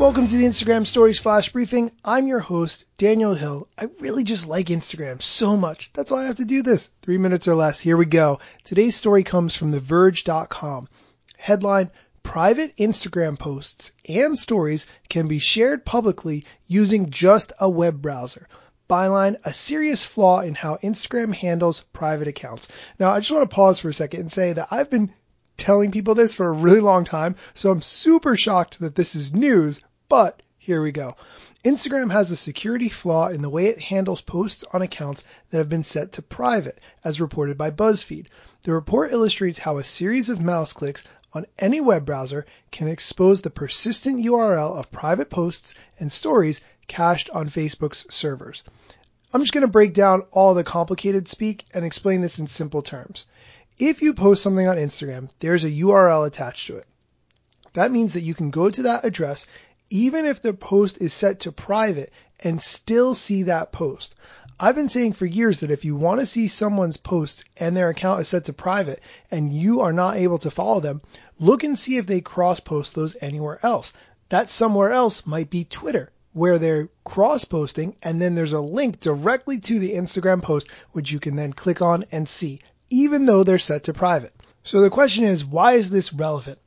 Welcome to the Instagram Stories Flash Briefing. I'm your host, Daniel Hill. I really just like Instagram so much. That's why I have to do this. Three minutes or less. Here we go. Today's story comes from TheVerge.com. Headline, private Instagram posts and stories can be shared publicly using just a web browser. Byline, a serious flaw in how Instagram handles private accounts. Now, I just want to pause for a second and say that I've been telling people this for a really long time, so I'm super shocked that this is news, but here we go. Instagram has a security flaw in the way it handles posts on accounts that have been set to private, as reported by BuzzFeed. The report illustrates how a series of mouse clicks on any web browser can expose the persistent URL of private posts and stories cached on Facebook's servers. I'm just going to break down all the complicated speak and explain this in simple terms. If you post something on Instagram, there's a URL attached to it. That means that you can go to that address even if the post is set to private and still see that post. I've been saying for years that if you want to see someone's post and their account is set to private and you are not able to follow them, look and see if they cross post those anywhere else. That somewhere else might be Twitter where they're cross posting and then there's a link directly to the Instagram post which you can then click on and see even though they're set to private. So the question is, why is this relevant?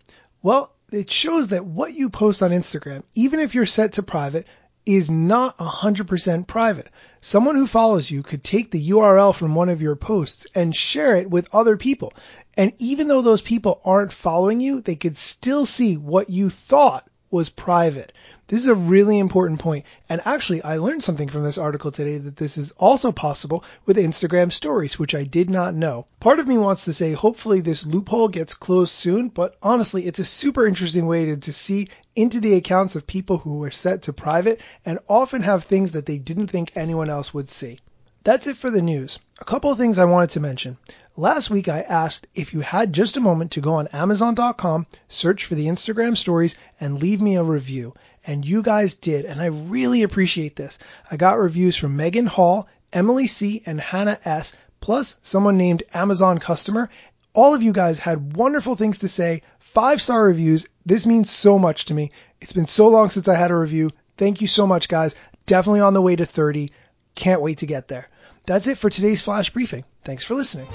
Well, it shows that what you post on Instagram, even if you're set to private, is not 100% private. Someone who follows you could take the URL from one of your posts and share it with other people. And even though those people aren't following you, they could still see what you thought was private. This is a really important point. And actually, I learned something from this article today that this is also possible with Instagram stories, which I did not know. Part of me wants to say hopefully this loophole gets closed soon, but honestly, it's a super interesting way to, to see into the accounts of people who were set to private and often have things that they didn't think anyone else would see. That's it for the news. A couple of things I wanted to mention. Last week I asked if you had just a moment to go on Amazon.com, search for the Instagram stories, and leave me a review. And you guys did, and I really appreciate this. I got reviews from Megan Hall, Emily C, and Hannah S, plus someone named Amazon Customer. All of you guys had wonderful things to say, five star reviews. This means so much to me. It's been so long since I had a review. Thank you so much, guys. Definitely on the way to 30. Can't wait to get there. That's it for today's flash briefing. Thanks for listening.